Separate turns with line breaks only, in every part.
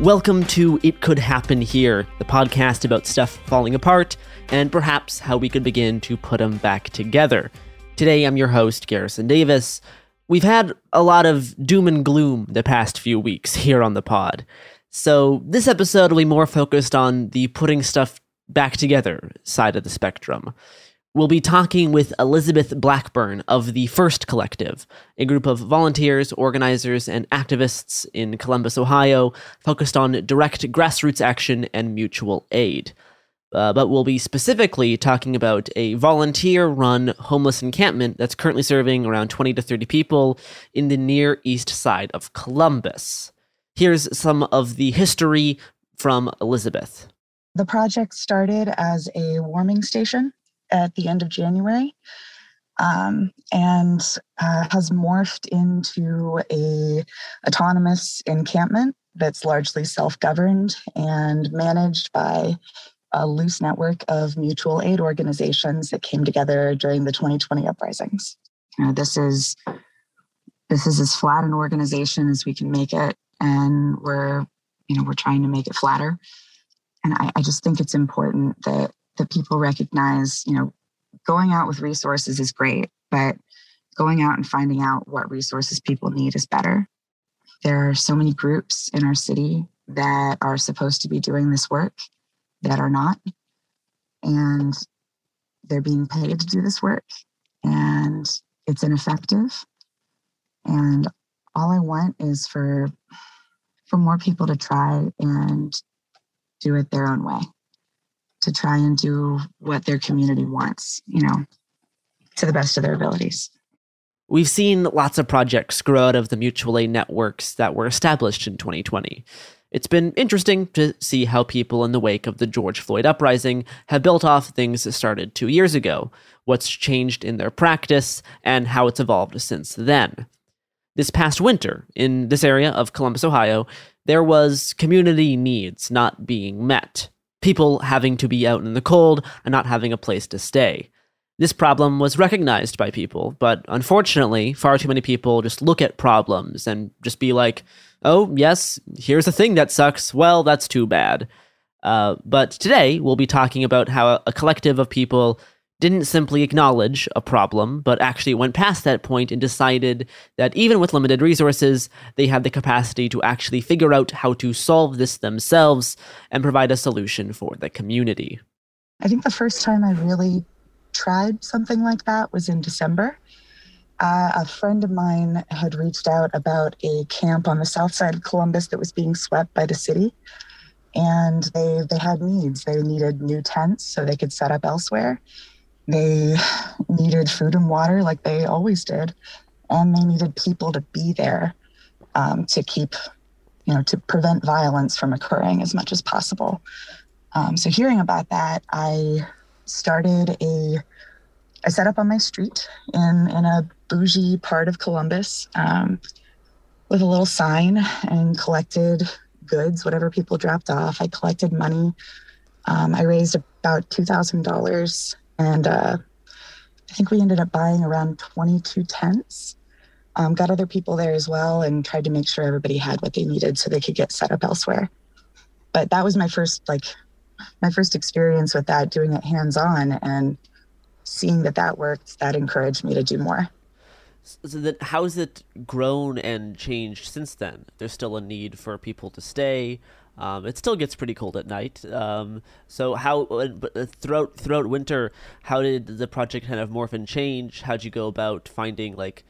Welcome to It Could Happen Here, the podcast about stuff falling apart and perhaps how we could begin to put them back together. Today, I'm your host, Garrison Davis. We've had a lot of doom and gloom the past few weeks here on the pod. So, this episode will be more focused on the putting stuff back together side of the spectrum. We'll be talking with Elizabeth Blackburn of the First Collective, a group of volunteers, organizers, and activists in Columbus, Ohio, focused on direct grassroots action and mutual aid. Uh, but we'll be specifically talking about a volunteer run homeless encampment that's currently serving around 20 to 30 people in the near east side of Columbus. Here's some of the history from Elizabeth.
The project started as a warming station at the end of January um, and uh, has morphed into a autonomous encampment that's largely self-governed and managed by a loose network of mutual aid organizations that came together during the 2020 uprisings. You know, this is this is as flat an organization as we can make it, and we're you know we're trying to make it flatter. And I, I just think it's important that that people recognize, you know, going out with resources is great, but going out and finding out what resources people need is better. There are so many groups in our city that are supposed to be doing this work that are not. And they're being paid to do this work, and it's ineffective. And all I want is for for more people to try and do it their own way to try and do what their community wants, you know, to the best of their abilities.
We've seen lots of projects grow out of the mutual aid networks that were established in 2020. It's been interesting to see how people in the wake of the George Floyd uprising have built off things that started two years ago, what's changed in their practice, and how it's evolved since then. This past winter, in this area of Columbus, Ohio, there was community needs not being met people having to be out in the cold and not having a place to stay. This problem was recognized by people, but unfortunately, far too many people just look at problems and just be like, oh, yes, here's a thing that sucks. Well, that's too bad. Uh, but today, we'll be talking about how a collective of people didn't simply acknowledge a problem, but actually went past that point and decided that even with limited resources, they had the capacity to actually figure out how to solve this themselves and provide a solution for the community.
I think the first time I really tried something like that was in December. Uh, a friend of mine had reached out about a camp on the south side of Columbus that was being swept by the city. And they, they had needs. They needed new tents so they could set up elsewhere. They needed food and water like they always did. And they needed people to be there um, to keep, you know, to prevent violence from occurring as much as possible. Um, so hearing about that, I started a I set up on my street in in a bougie part of Columbus um, with a little sign and collected goods, whatever people dropped off. I collected money. Um, I raised about two thousand dollars, and uh, I think we ended up buying around twenty two tents. Um, got other people there as well, and tried to make sure everybody had what they needed so they could get set up elsewhere. But that was my first like my first experience with that, doing it hands on, and seeing that that worked, that encouraged me to do more.
So then, how's it grown and changed since then? There's still a need for people to stay. Um, it still gets pretty cold at night. Um, so how uh, uh, throughout throughout winter, how did the project kind of morph and change? How'd you go about finding like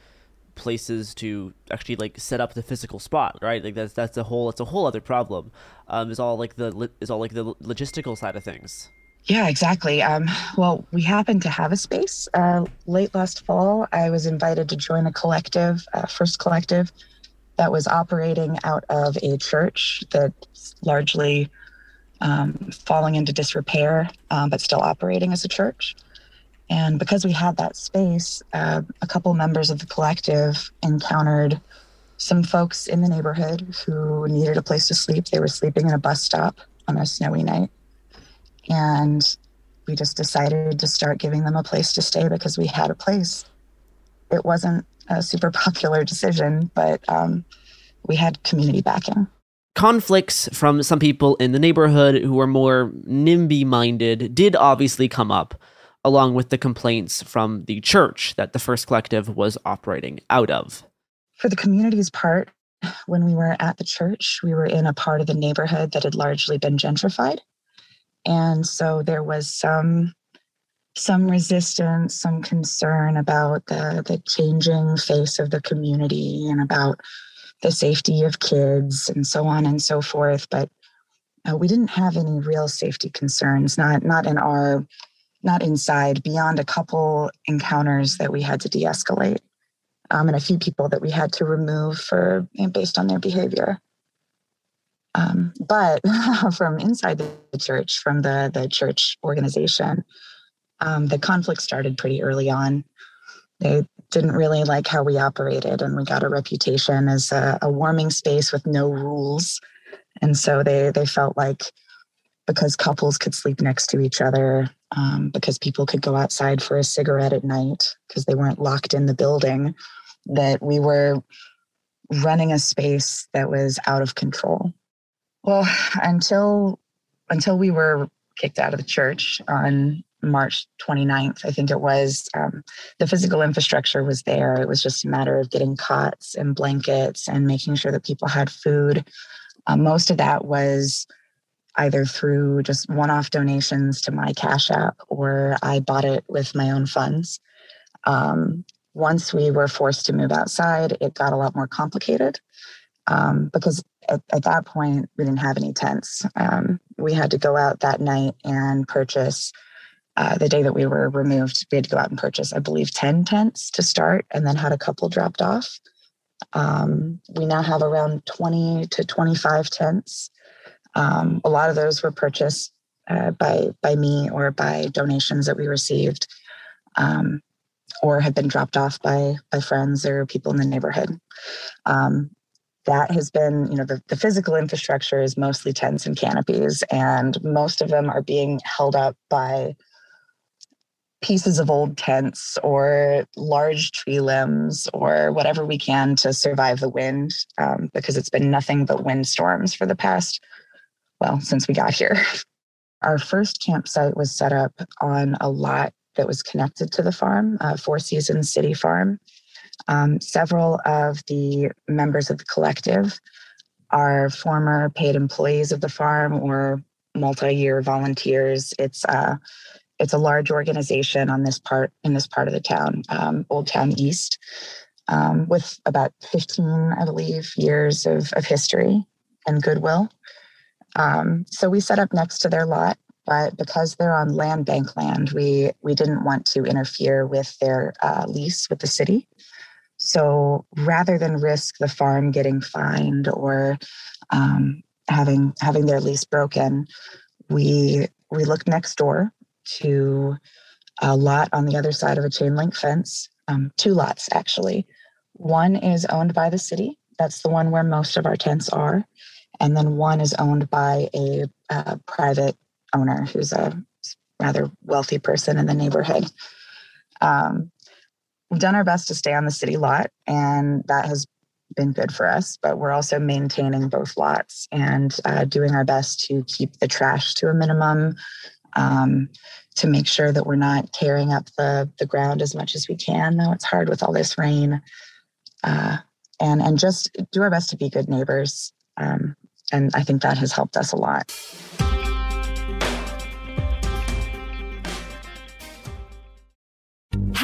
places to actually like set up the physical spot, right? Like that's that's a whole that's a whole other problem. Um, is all like the is all like the logistical side of things.
Yeah, exactly. Um, well, we happened to have a space. Uh, late last fall, I was invited to join a collective, uh, First Collective, that was operating out of a church that's largely um, falling into disrepair, um, but still operating as a church. And because we had that space, uh, a couple members of the collective encountered some folks in the neighborhood who needed a place to sleep. They were sleeping in a bus stop on a snowy night. And we just decided to start giving them a place to stay because we had a place. It wasn't a super popular decision, but um, we had community backing.
Conflicts from some people in the neighborhood who were more NIMBY minded did obviously come up along with the complaints from the church that the First Collective was operating out of.
For the community's part, when we were at the church, we were in a part of the neighborhood that had largely been gentrified. And so there was some some resistance, some concern about the, the changing face of the community and about the safety of kids and so on and so forth. But uh, we didn't have any real safety concerns, not not in our not inside, beyond a couple encounters that we had to de escalate um, and a few people that we had to remove for you know, based on their behavior. Um, but from inside the church, from the, the church organization, um, the conflict started pretty early on. They didn't really like how we operated, and we got a reputation as a, a warming space with no rules. And so they they felt like because couples could sleep next to each other, um, because people could go outside for a cigarette at night because they weren't locked in the building, that we were running a space that was out of control. Well, until until we were kicked out of the church on March 29th, I think it was, um, the physical infrastructure was there. It was just a matter of getting cots and blankets and making sure that people had food. Uh, most of that was either through just one off donations to my Cash App or I bought it with my own funds. Um, once we were forced to move outside, it got a lot more complicated um, because at, at, that point we didn't have any tents. Um, we had to go out that night and purchase. Uh, the day that we were removed, we had to go out and purchase, I believe, 10 tents to start and then had a couple dropped off. Um, we now have around 20 to 25 tents um, a lot of those were purchased uh, by by me or by donations that we received, um, or have been dropped off by by friends or people in the neighborhood. Um, that has been, you know, the, the physical infrastructure is mostly tents and canopies, and most of them are being held up by pieces of old tents or large tree limbs or whatever we can to survive the wind um, because it's been nothing but windstorms for the past well, since we got here. Our first campsite was set up on a lot that was connected to the farm, uh, Four Seasons City Farm. Um, several of the members of the collective are former paid employees of the farm or multi-year volunteers. It's uh, it's a large organization on this part in this part of the town, um, Old Town East, um, with about 15, I believe, years of, of history and goodwill. Um, so we set up next to their lot, but because they're on land bank land, we we didn't want to interfere with their uh, lease with the city. So rather than risk the farm getting fined or um, having having their lease broken, we we looked next door to a lot on the other side of a chain link fence. Um, two lots actually. One is owned by the city. That's the one where most of our tents are, and then one is owned by a, private owner who's a rather wealthy person in the neighborhood. Um, we've done our best to stay on the city lot, and that has been good for us. But we're also maintaining both lots and uh, doing our best to keep the trash to a minimum, um, to make sure that we're not tearing up the the ground as much as we can. Though it's hard with all this rain, uh, and and just do our best to be good neighbors. Um, and I think that has helped us a lot.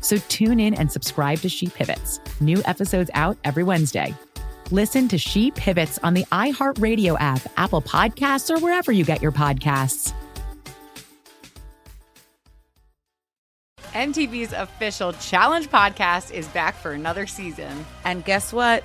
So tune in and subscribe to She Pivots. New episodes out every Wednesday. Listen to She Pivots on the iHeartRadio app, Apple Podcasts, or wherever you get your podcasts.
MTV's official challenge podcast is back for another season.
And guess what?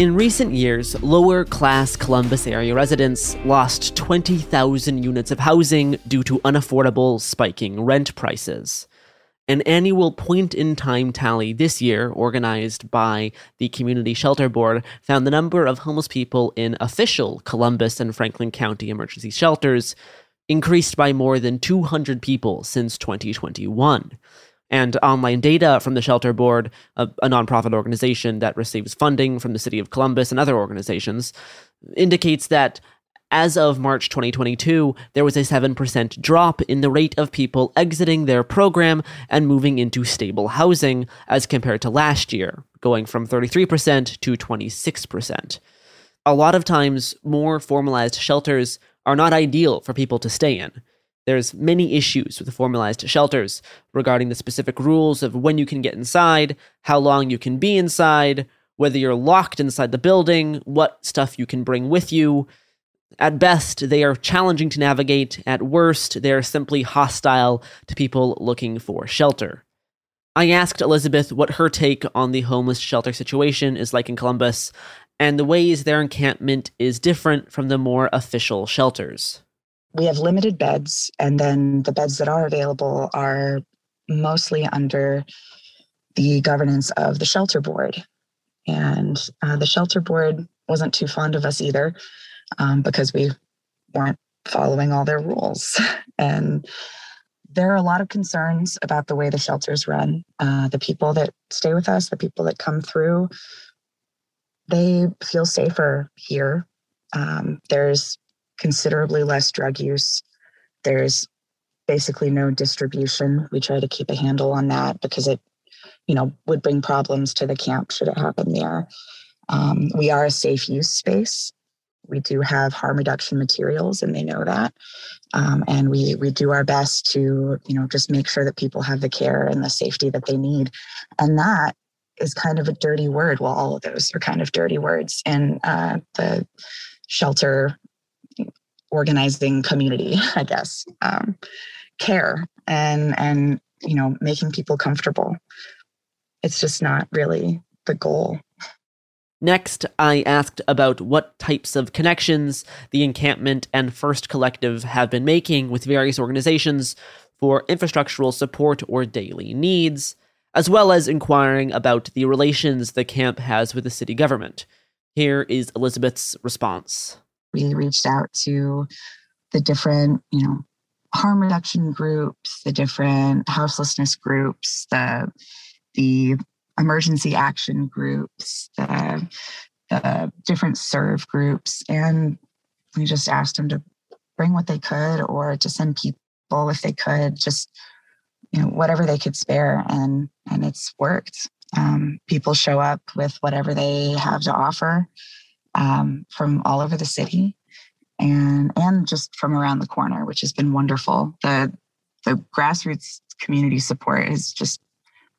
In recent years, lower class Columbus area residents lost 20,000 units of housing due to unaffordable spiking rent prices. An annual point in time tally this year, organized by the Community Shelter Board, found the number of homeless people in official Columbus and Franklin County emergency shelters increased by more than 200 people since 2021 and online data from the Shelter Board, a, a, nonprofit organization that receives funding from the city of Columbus and other organizations, indicates that as of March 2022, there was a 7% drop in the rate of people exiting their program and moving into stable housing as compared to last year, going from 33% to 26%. A lot of times, more formalized shelters are not ideal for people to stay in. There's many issues with the formalized shelters regarding the specific rules of when you can get inside, how long you can be inside, whether you're locked inside the building, what stuff you can bring with you. At best, they are challenging to navigate. At worst, they are simply hostile to people looking for shelter. I asked Elizabeth what her take on the homeless shelter situation is like in Columbus and the ways their encampment is different from the more official shelters.
We have limited beds, and then the beds that are available are mostly under the governance of the shelter board. And uh, the shelter board wasn't too fond of us either um, because we weren't following all their rules. and there are a lot of concerns about the way the shelters run. Uh, the people that stay with us, the people that come through, they feel safer here. Um, there's considerably less drug use. There's basically no distribution. We try to keep a handle on that because it, you know, would bring problems to the camp should it happen there. Um, we are a safe use space. We do have harm reduction materials, and they know that. Um, and we we do our best to, you know, just make sure that people have the care and the safety that they need. And that is kind of a dirty word. Well, all of those are kind of dirty words in uh, the shelter organizing community, I guess. Um, care and and you know making people comfortable. It's just not really the goal.
Next, I asked about what types of connections the encampment and First Collective have been making with various organizations for infrastructural support or daily needs as well as inquiring about the relations the camp has with the city government. Here is Elizabeth's response.
We reached out to the different, you know, harm reduction groups, the different houselessness groups, the the emergency action groups, the, the different serve groups, and we just asked them to bring what they could or to send people if they could, just you know whatever they could spare. And and it's worked. Um, people show up with whatever they have to offer um, from all over the city and and just from around the corner which has been wonderful. The the grassroots community support has just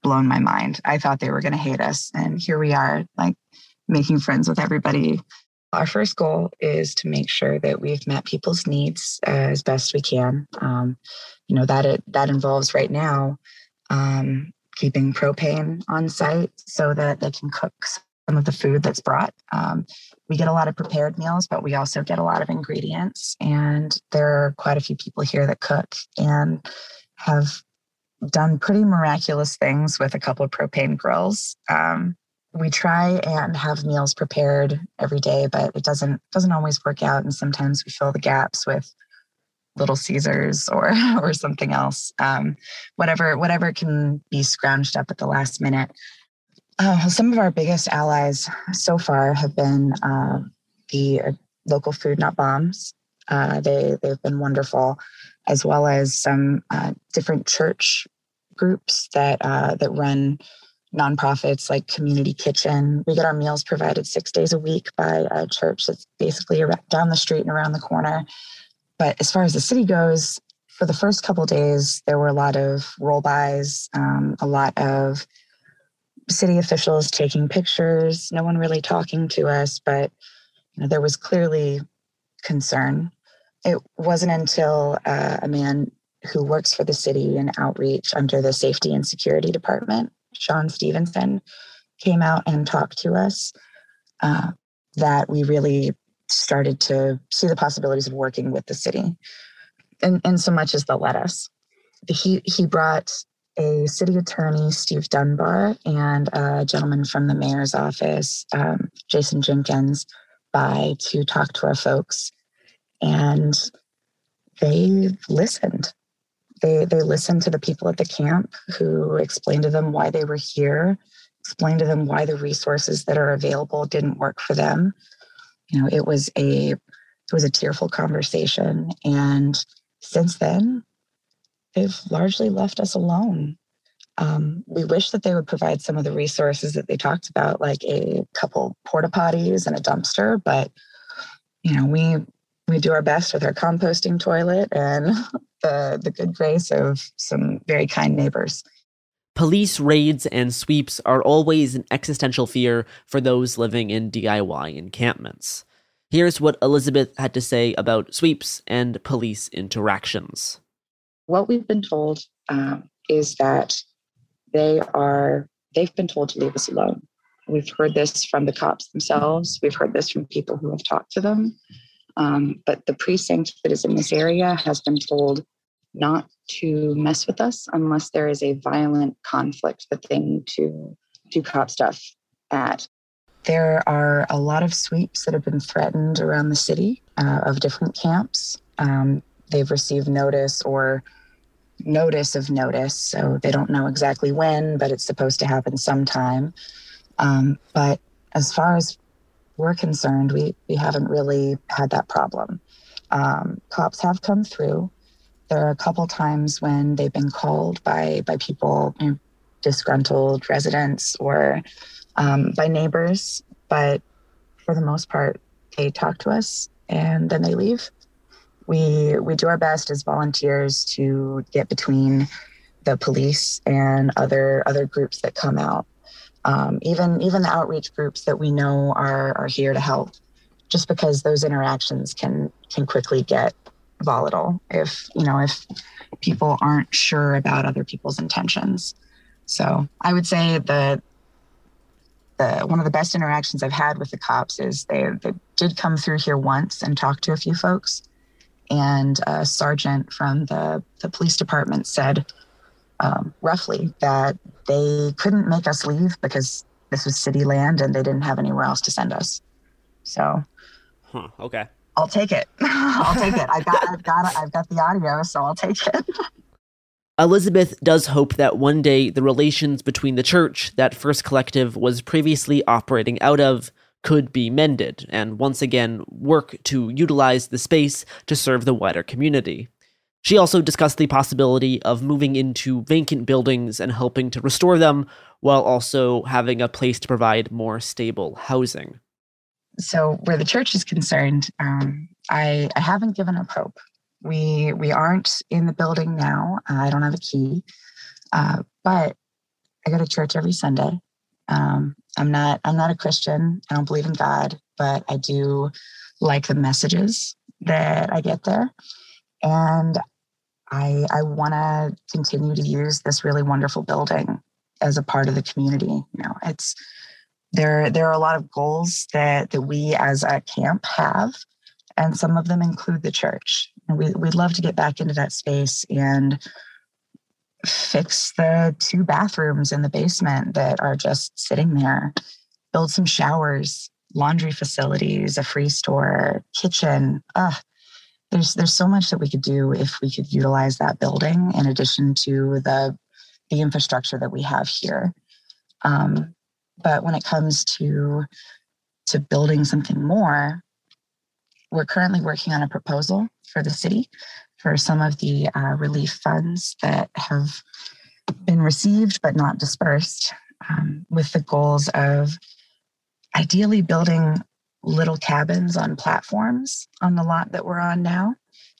blown my mind. I thought they were going to hate us and here we are like making friends with everybody. Our first goal is to make sure that we've met people's needs as best we can. Um, you know that it, that involves right now um, keeping propane on site so that they can cook some of the food that's brought. Um, we get a lot of prepared meals, but we also get a lot of ingredients, and there are quite a few people here that cook and have done pretty miraculous things with a couple of propane grills. Um, we try and have meals prepared every day, but it doesn't doesn't always work out, and sometimes we fill the gaps with Little Caesars or or something else. Um, whatever whatever can be scrounged up at the last minute. Uh, some of our biggest allies so far have been uh, the uh, local food not bombs. Uh, they they've been wonderful, as well as some uh, different church groups that uh, that run nonprofits like Community Kitchen. We get our meals provided six days a week by a church that's basically down the street and around the corner. But as far as the city goes, for the first couple days, there were a lot of roll-bys, um, a lot of city officials taking pictures, no one really talking to us, but you know, there was clearly concern. It wasn't until uh, a man who works for the city in outreach under the safety and security department Sean Stevenson, came out and talked to us, uh, that we really started to see the possibilities of working with the city. And, and so much as they'll let us. He, he brought a city attorney, Steve Dunbar, and a gentleman from the mayor's office, um, Jason Jenkins, by to talk to our folks. And they listened. They they listened to the people at the camp who explained to them why they were here, explained to them why the resources that are available didn't work for them. You know, it was a it was a tearful conversation, and since then, they've largely left us alone. Um, we wish that they would provide some of the resources that they talked about, like a couple porta potties and a dumpster, but you know, we we do our best with our composting toilet and the, the good grace of some very kind neighbors.
Police raids and sweeps are always an existential fear for those living in DIY encampments. Here's what Elizabeth had to say about sweeps and police interactions.
What we've been told um, is that they are, they've been told to leave us alone. We've heard this from the cops themselves. We've heard this from people who have talked to them. Um, but the precinct that is in this area has been told not to mess with us unless there is a violent conflict that they need to do cop stuff at. There are a lot of sweeps that have been threatened around the city uh, of different camps. Um, they've received notice or notice of notice, so they don't know exactly when, but it's supposed to happen sometime. Um, but as far as we're concerned, we, we haven't really had that problem. Um, cops have come through. There are a couple times when they've been called by by people, you know, disgruntled residents or um, by neighbors, but for the most part, they talk to us and then they leave. We we do our best as volunteers to get between the police and other other groups that come out. Um, even even the outreach groups that we know are are here to help, just because those interactions can can quickly get volatile if you know if people aren't sure about other people's intentions. So I would say the the one of the best interactions I've had with the cops is they they did come through here once and talk to a few folks, and a sergeant from the the police department said um, roughly that they couldn't make us leave because this was city land and they didn't have anywhere else to send us. So,
huh, okay.
I'll take it. I'll take it. I got, I've got, I've got the audio, so I'll take it.
Elizabeth does hope that one day the relations between the church that First Collective was previously operating out of could be mended and once again work to utilize the space to serve the wider community. She also discussed the possibility of moving into vacant buildings and helping to restore them while also having a place to provide more stable housing.
So, where the church is concerned, um, I, I haven't given up hope. We we aren't in the building now. I don't have a key, uh, but I go to church every Sunday. Um, I'm not I'm not a Christian. I don't believe in God, but I do like the messages that I get there, and I I want to continue to use this really wonderful building as a part of the community. You know, it's there there are a lot of goals that that we as a camp have and some of them include the church. And we, we'd love to get back into that space and fix the two bathrooms in the basement that are just sitting there, build some showers, laundry facilities, a free store, kitchen. Uh, there's there's so much that we could do if we could utilize that building in addition to the the infrastructure that we have here. Um, but when it comes to to building something more, we're currently working on a proposal for the city for some of the uh, relief funds that have been received but not dispersed, um, with the goals of ideally building little cabins on platforms on the lot that we're on now,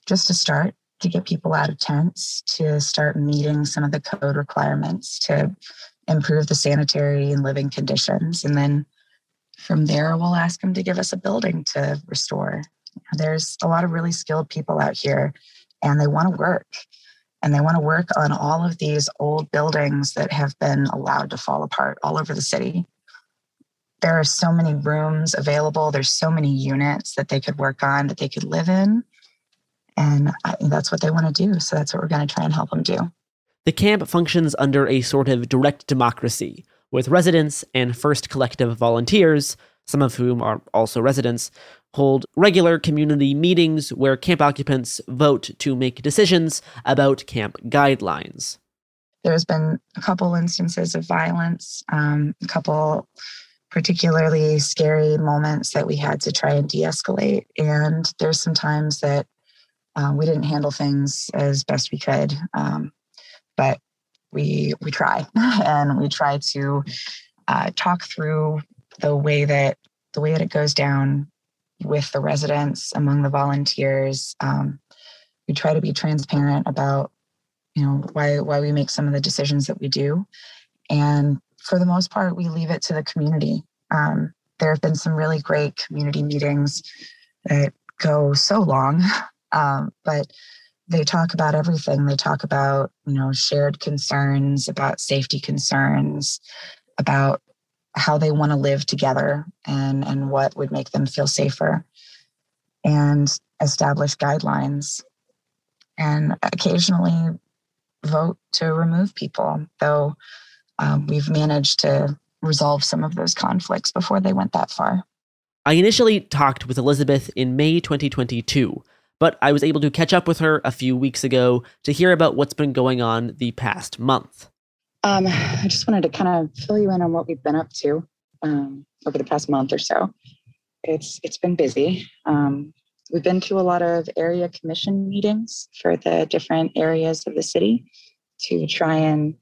just to start to get people out of tents, to start meeting some of the code requirements, to improve the sanitary and living conditions. And then from there, we'll ask them to give us a building to restore there's a lot of really skilled people out here and they want to work and they want to work on all of these old buildings that have been allowed to fall apart all over the city. There are so many rooms available, there's so many units that they could work on, that they could live in. And I, that's what they want to do. So that's what we're going to try and help them do.
The camp functions under a sort of direct democracy, with residents and First Collective volunteers, some of whom are also residents, hold regular community meetings where camp occupants vote to make decisions about camp guidelines.
There's been a couple instances of violence, um, a couple particularly scary moments that we had to try and de escalate. And there's some times that um, we didn't handle things as best we could. Um, but we we try and we try to uh, talk through the way that the way that it goes down with the residents, among the volunteers. Um, we try to be transparent about, you know, why why we make some of the decisions that we do, and for the most part, we leave it to the community. Um, there have been some really great community meetings that go so long. Um, but they talk about everything. They talk about, you know, shared concerns, about safety concerns, about how they want to live together and, and what would make them feel safer, and establish guidelines. And occasionally vote to remove people, though um, we've managed to resolve some of those conflicts before they went that far.
I initially talked with Elizabeth in May 2022, but I was able to catch up with her a few weeks ago to hear about what's been going on the past month.
Um, I just wanted to kind of fill you in on what we've been up to um, over the past month or so. It's it's been busy. Um, we've been to a lot of area commission meetings for the different areas of the city to try and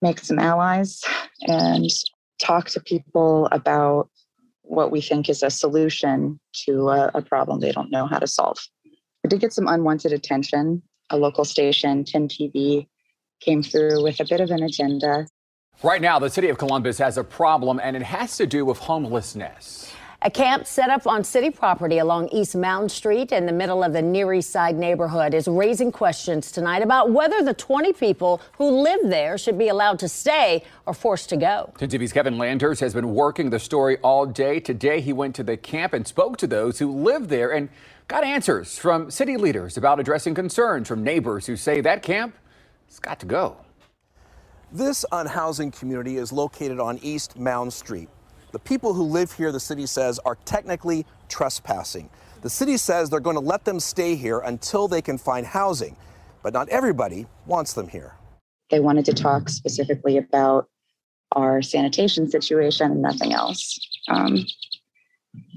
make some allies and talk to people about what we think is a solution to a, a, problem they don't know how to solve. We did get some unwanted attention. A local station, 10 TV, came through with a bit of an agenda.
Right now, the city of Columbus has a problem, and it has to do with homelessness.
A camp set up on city property along East Mound Street in the middle of the Near East Side neighborhood is raising questions tonight about whether the 20 people who live there should be allowed to stay or forced to go.
10 TV's Kevin Landers has been working the story all day. Today, he went to the camp and spoke to those who live there and got answers from city leaders about addressing concerns from neighbors who say that camp has got to go.
This unhousing community is located on East Mound Street. The people who live here, the city says, are technically trespassing. The city says they're going to let them stay here until they can find housing, but not everybody wants them here.
They wanted to talk specifically about our sanitation situation and nothing else. Um,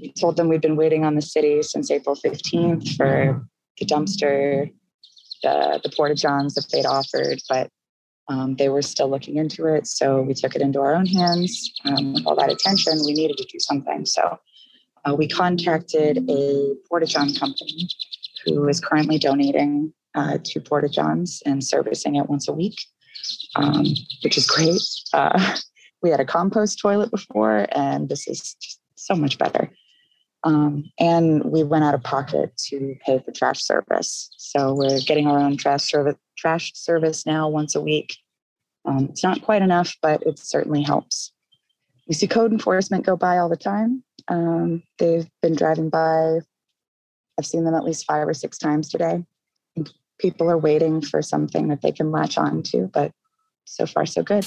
we told them we'd been waiting on the city since April 15th for the dumpster, the, the porta johns that they'd offered, but um, they were still looking into it. So we took it into our own hands. Um, with all that attention, we needed to do something. So uh, we contacted a Porta John company who is currently donating uh, to Porta Johns and servicing it once a week, um, which is great. Uh, we had a compost toilet before, and this is so much better. Um, and we went out of pocket to pay for trash service. So we're getting our own trash service trash service now once a week. Um, it's not quite enough, but it certainly helps. We see code enforcement go by all the time. Um, they've been driving by. I've seen them at least five or six times today. People are waiting for something that they can latch on to, but so far, so good.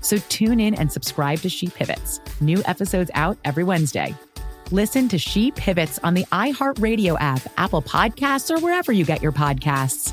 So tune in and subscribe to She Pivots. New episodes out every Wednesday. Listen to She Pivots on the iHeartRadio app, Apple Podcasts, or wherever you get your podcasts.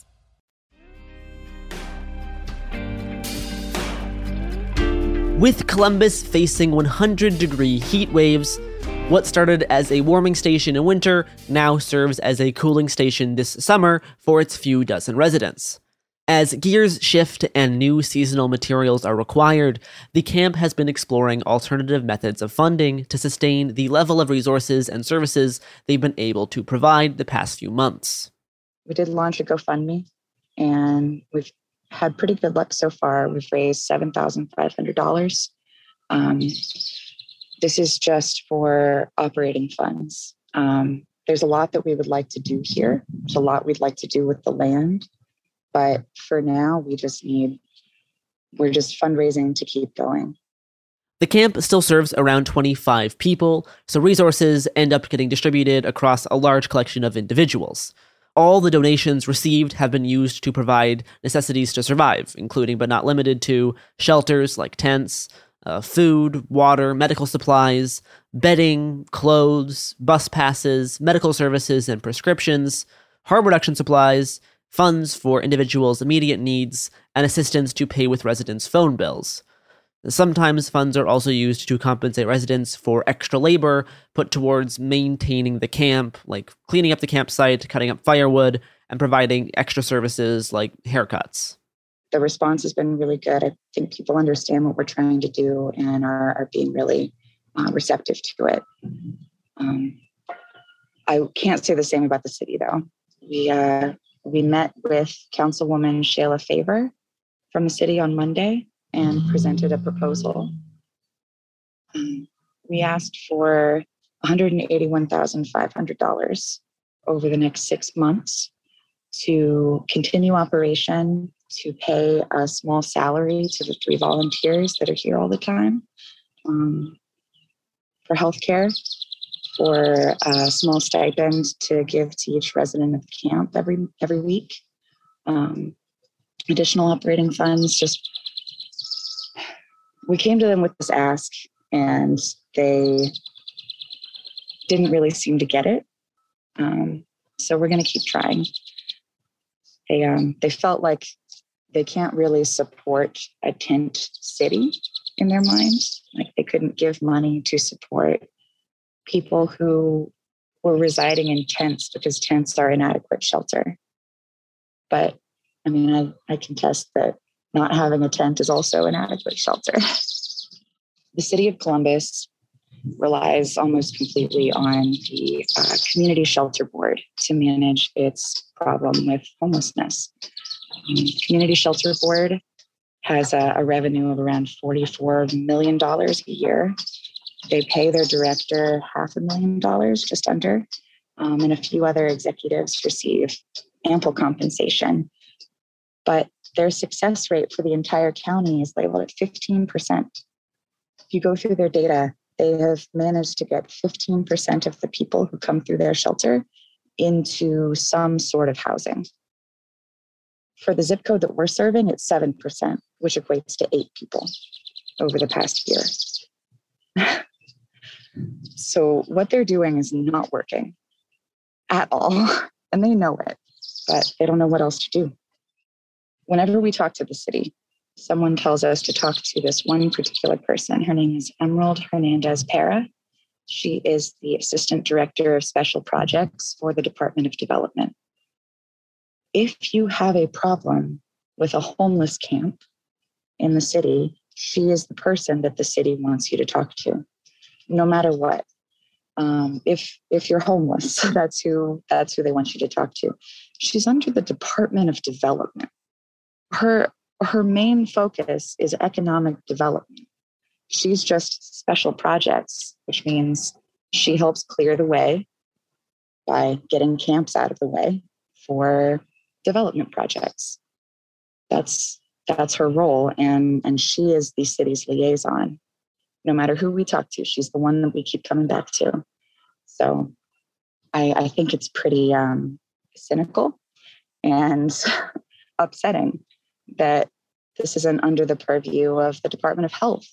With Columbus facing 100 degree heat waves, what started as a warming station in winter now serves as a cooling station this summer for its few dozen residents. As gears shift and new seasonal materials are required, the camp has been exploring alternative methods of funding to sustain the level of resources and services they've been able to provide the past few months.
We did launch a GoFundMe and we've had pretty good luck so far. We've raised $7,500. Um, this is just for operating funds. Um, there's a lot that we would like to do here. There's a lot we'd like to do with the land. But for now, we just need, we're just fundraising to keep going.
The camp still serves around 25 people, so resources end up getting distributed across a large collection of individuals. All the donations received have been used to provide necessities to survive, including but not limited to shelters like tents, uh, food, water, medical supplies, bedding, clothes, bus passes, medical services and prescriptions, harm reduction supplies, funds for individuals' immediate needs, and assistance to pay with residents' phone bills. Sometimes funds are also used to compensate residents for extra labor put towards maintaining the camp, like cleaning up the campsite, cutting up firewood, and providing extra services like haircuts.
The response has been really good. I think people understand what we're trying to do and are, are being really uh, receptive to it. Um, I can't say the same about the city, though. We uh, we met with Councilwoman Shayla Favor from the city on Monday and presented a proposal. Um, we asked for $181,500 over the next six months to continue operation, to pay a small salary to the three volunteers that are here all the time, um, for healthcare, for a small stipend to give to each resident of the camp every every week. Um, additional operating funds. Just we came to them with this ask, and they didn't really seem to get it. Um, so we're going to keep trying. They um, they felt like they can't really support a tent city in their minds. Like they couldn't give money to support people who were residing in tents because tents are inadequate shelter. But I mean, I, I contest that not having a tent is also inadequate shelter. the city of Columbus relies almost completely on the uh, community shelter board to manage its problem with homelessness. Um, community shelter board has a, a revenue of around $44 million a year they pay their director half a million dollars, just under, um, and a few other executives receive ample compensation. But their success rate for the entire county is labeled at 15%. If you go through their data, they have managed to get 15% of the people who come through their shelter into some sort of housing. For the zip code that we're serving, it's 7%, which equates to eight people over the past year. So what they're doing is not working at all. And they know it, but they don't know what else to do. Whenever we talk to the city, someone tells us to talk to this one particular person. Her name is Emerald Hernandez Para. She is the Assistant Director of Special Projects for the Department of Development. If you have a problem with a homeless camp in the city, she is the person that the city wants you to talk to, no matter what. Um, if if you're homeless, that's who that's who they want you to talk to. She's under the Department of Development. Her her main focus is economic development. She's just special projects, which means she helps clear the way by getting camps out of the way for development projects. That's that's her role and and she is the city's liaison. No matter who we talk to, she's the one that we keep coming back to. So I, I think it's pretty um, cynical and upsetting that this isn't under the purview of the Department of Health.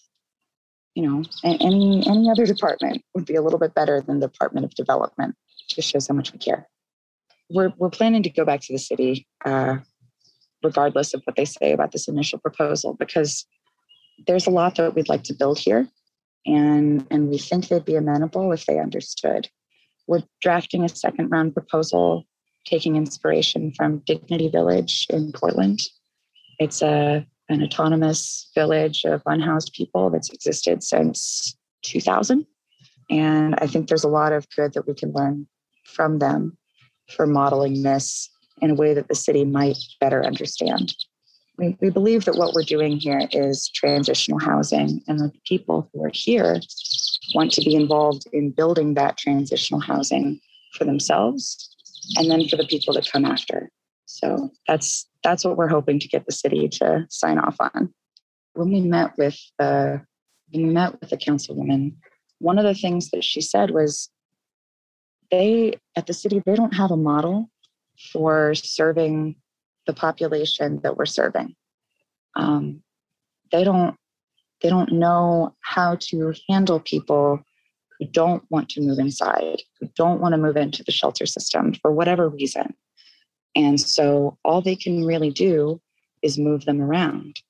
You know, any any other department would be a little bit better than the Department of Development. Just shows how much we care. We're we're planning to go back to the city, uh, regardless of what they say about this initial proposal, because there's a lot that we'd like to build here, and and we think they'd be amenable if they understood. We're drafting a second round proposal, taking inspiration from Dignity Village in Portland it's a an autonomous village of unhoused people that's existed since 2000. And I think there's a lot of good that we can learn from them for modeling this in a way that the city might better understand. We, we believe that what we're doing here is transitional housing, and the people who are here want to be involved in building that transitional housing for themselves and then for the people that come after. So that's that's what we're hoping to get the city to sign off on. When we met with the when we met with the councilwoman, one of the things that she said was they at the city they don't have a model for serving the population that we're serving. Um, they don't they don't know how to handle people who don't want to move inside, who don't want to move into the shelter system for whatever reason. And so all they can really do is move them around.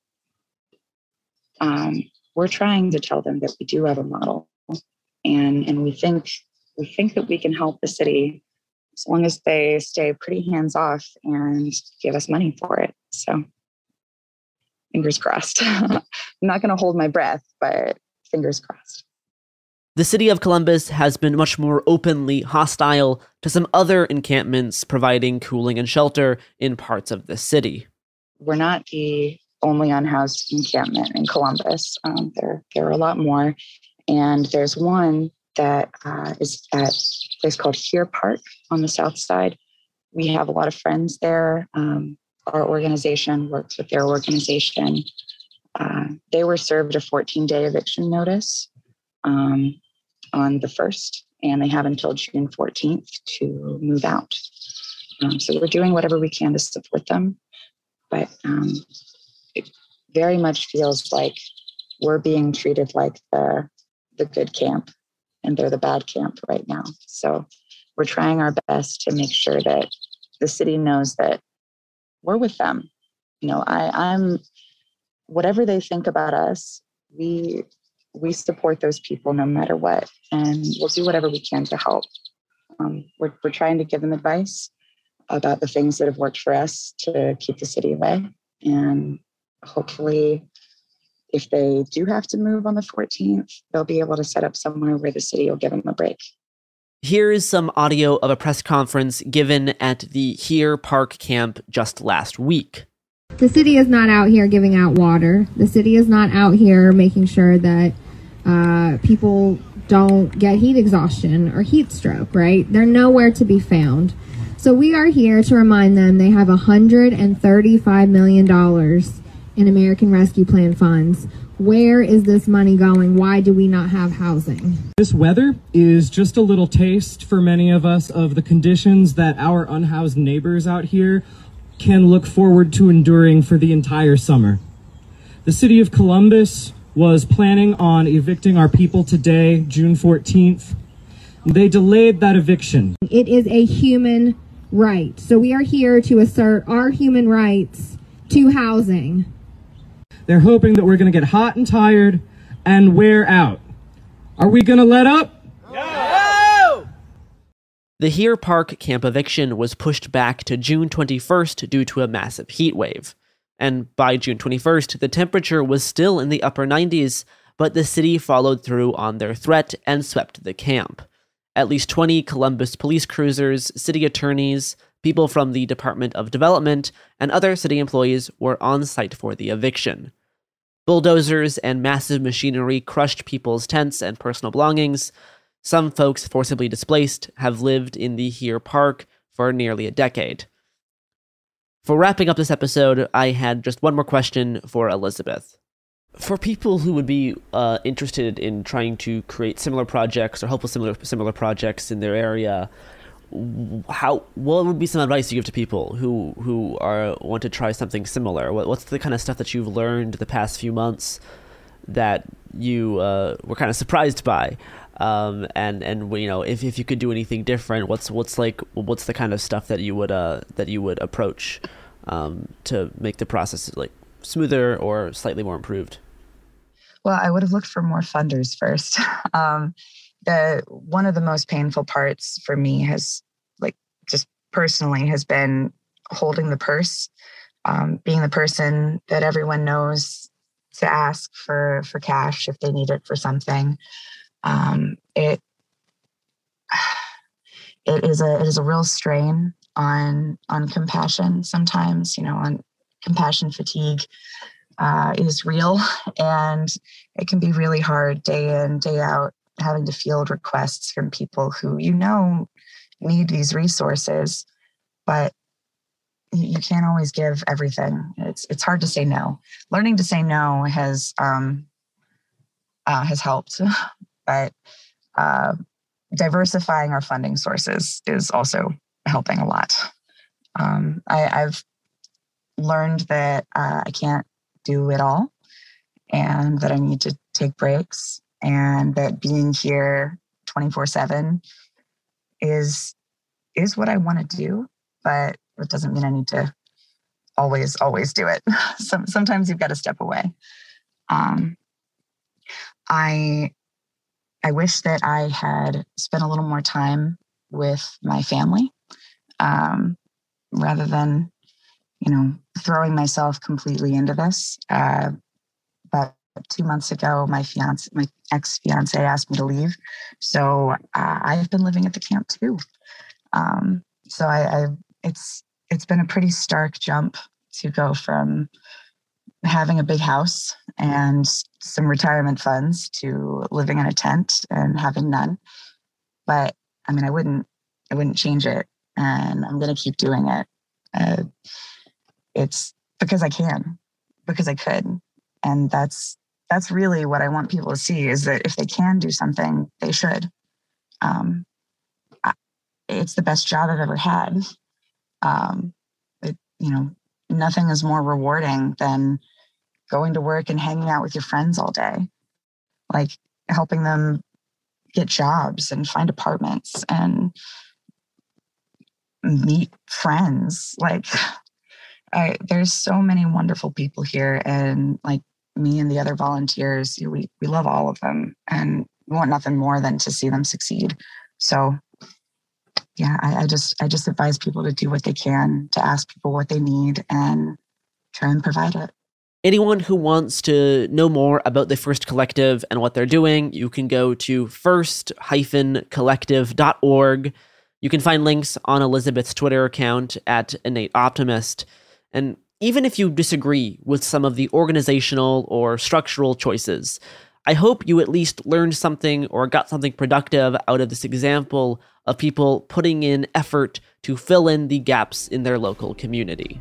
Um, we're trying to tell them that we do have a model, and and we think we think that we can help the city as long as they stay pretty hands off and give us money for it. So fingers crossed. I'm not going to hold my breath, but fingers crossed.
The city of Columbus has been much more openly hostile to some other encampments providing cooling and shelter in parts of the city.
We're not the only unhoused encampment in Columbus. Um, there, there are a lot more. And there's one that uh, is at a place called Here Park on the south side. We have a lot of friends there. Um, our organization works with their organization. Uh, they were served a 14 day eviction notice. Um, on the 1st, and they have until June 14th to move out. Um, so we're doing whatever we can to support them, but um, it very much feels like we're being treated like the the good camp, and they're the bad camp right now. So we're trying our best to make sure that the city knows that we're with them. You know, I, I'm whatever they think about us. We we support those people no matter what, and we'll do whatever we can to help. Um, we're, we're trying to give them advice about the things that have worked for us to keep the city away. And hopefully, if they do have to move on the 14th, they'll be able to set up somewhere where the city will give them a break.
Here is some audio of a press conference given at the Here Park camp just last week.
The city is not out here giving out water. The city is not out here making sure that uh, people don't get heat exhaustion or heat stroke, right? They're nowhere to be found. So we are here to remind them they have $135 million in American Rescue Plan funds. Where is this money going? Why do we not have housing?
This weather is just a little taste for many of us of the conditions that our unhoused neighbors out here can look forward to enduring for the entire summer. The city of Columbus was planning on evicting our people today, June 14th. They delayed that eviction.
It is a human right. So we are here to assert our human rights to housing.
They're hoping that we're going to get hot and tired and wear out. Are we going to let up?
The Here Park camp eviction was pushed back to June 21st due to a massive heat wave. And by June 21st, the temperature was still in the upper 90s, but the city followed through on their threat and swept the camp. At least 20 Columbus police cruisers, city attorneys, people from the Department of Development, and other city employees were on site for the eviction. Bulldozers and massive machinery crushed people's tents and personal belongings. Some folks forcibly displaced have lived in the Here Park for nearly a decade. For wrapping up this episode, I had just one more question for Elizabeth. For people who would be uh, interested in trying to create similar projects or help with similar similar projects in their area, how what would be some advice you give to people who who are want to try something similar? What, what's the kind of stuff that you've learned the past few months that you uh, were kind of surprised by? Um, and and you know if, if you could do anything different, what's what's like what's the kind of stuff that you would uh, that you would approach um, to make the process like smoother or slightly more improved?
Well, I would have looked for more funders first. um, the one of the most painful parts for me has like just personally has been holding the purse um, being the person that everyone knows to ask for for cash if they need it for something um, it it is a it is a real strain on on compassion sometimes you know on compassion fatigue uh, is real and it can be really hard day in day out having to field requests from people who you know need these resources, but you can't always give everything. It's it's hard to say no. Learning to say no has um, uh, has helped, but uh, diversifying our funding sources is also helping a lot. Um, I, have learned that uh, I can't do it all, and that I need to take breaks and that being here 24 7 is is what I want to do, but it doesn't mean I need to always, always do it. Some, sometimes you've got to step away. Um, I I wish that I had spent a little more time with my family um, rather than, you know, throwing myself completely into this. Uh, but two months ago, my fiance, my ex fiance, asked me to leave, so uh, I've been living at the camp too. Um, so I, I, it's it's been a pretty stark jump to go from having a big house and some retirement funds to living in a tent and having none. But I mean, I wouldn't I wouldn't change it, and I'm going to keep doing it. Uh, it's because I can, because I could, and that's that's really what I want people to see is that if they can do something, they should. Um, it's the best job I've ever had. Um, it, you know, nothing is more rewarding than going to work and hanging out with your friends all day, like helping them get jobs and find apartments and meet friends. Like, I, there's so many wonderful people here, and like me and the other volunteers, we, we love all of them and we want nothing more than to see them succeed. So yeah, I, I just I just advise people to do what they can, to ask people what they need and try and provide it.
Anyone who wants to know more about the First Collective and what they're doing, you can go to first-collective.org. You can find links on Elizabeth's Twitter account at Innate Optimist. And even if you disagree with some of the organizational or structural choices, I hope you at least learned something or got something productive out of this example of people putting in effort to fill in the gaps in their local community.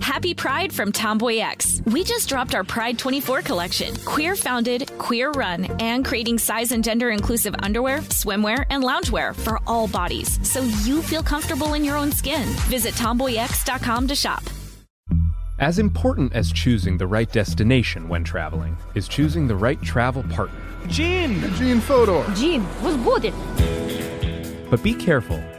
Happy Pride from Tomboy X. We just dropped our Pride 24 collection. Queer founded, queer run, and creating size and gender inclusive underwear, swimwear, and loungewear for all bodies so you feel comfortable in your own skin. Visit tomboyx.com to shop.
As important as choosing the right destination when traveling is choosing the right travel partner.
Gene!
Gene Fodor!
Gene, was good.
But be careful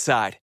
Side.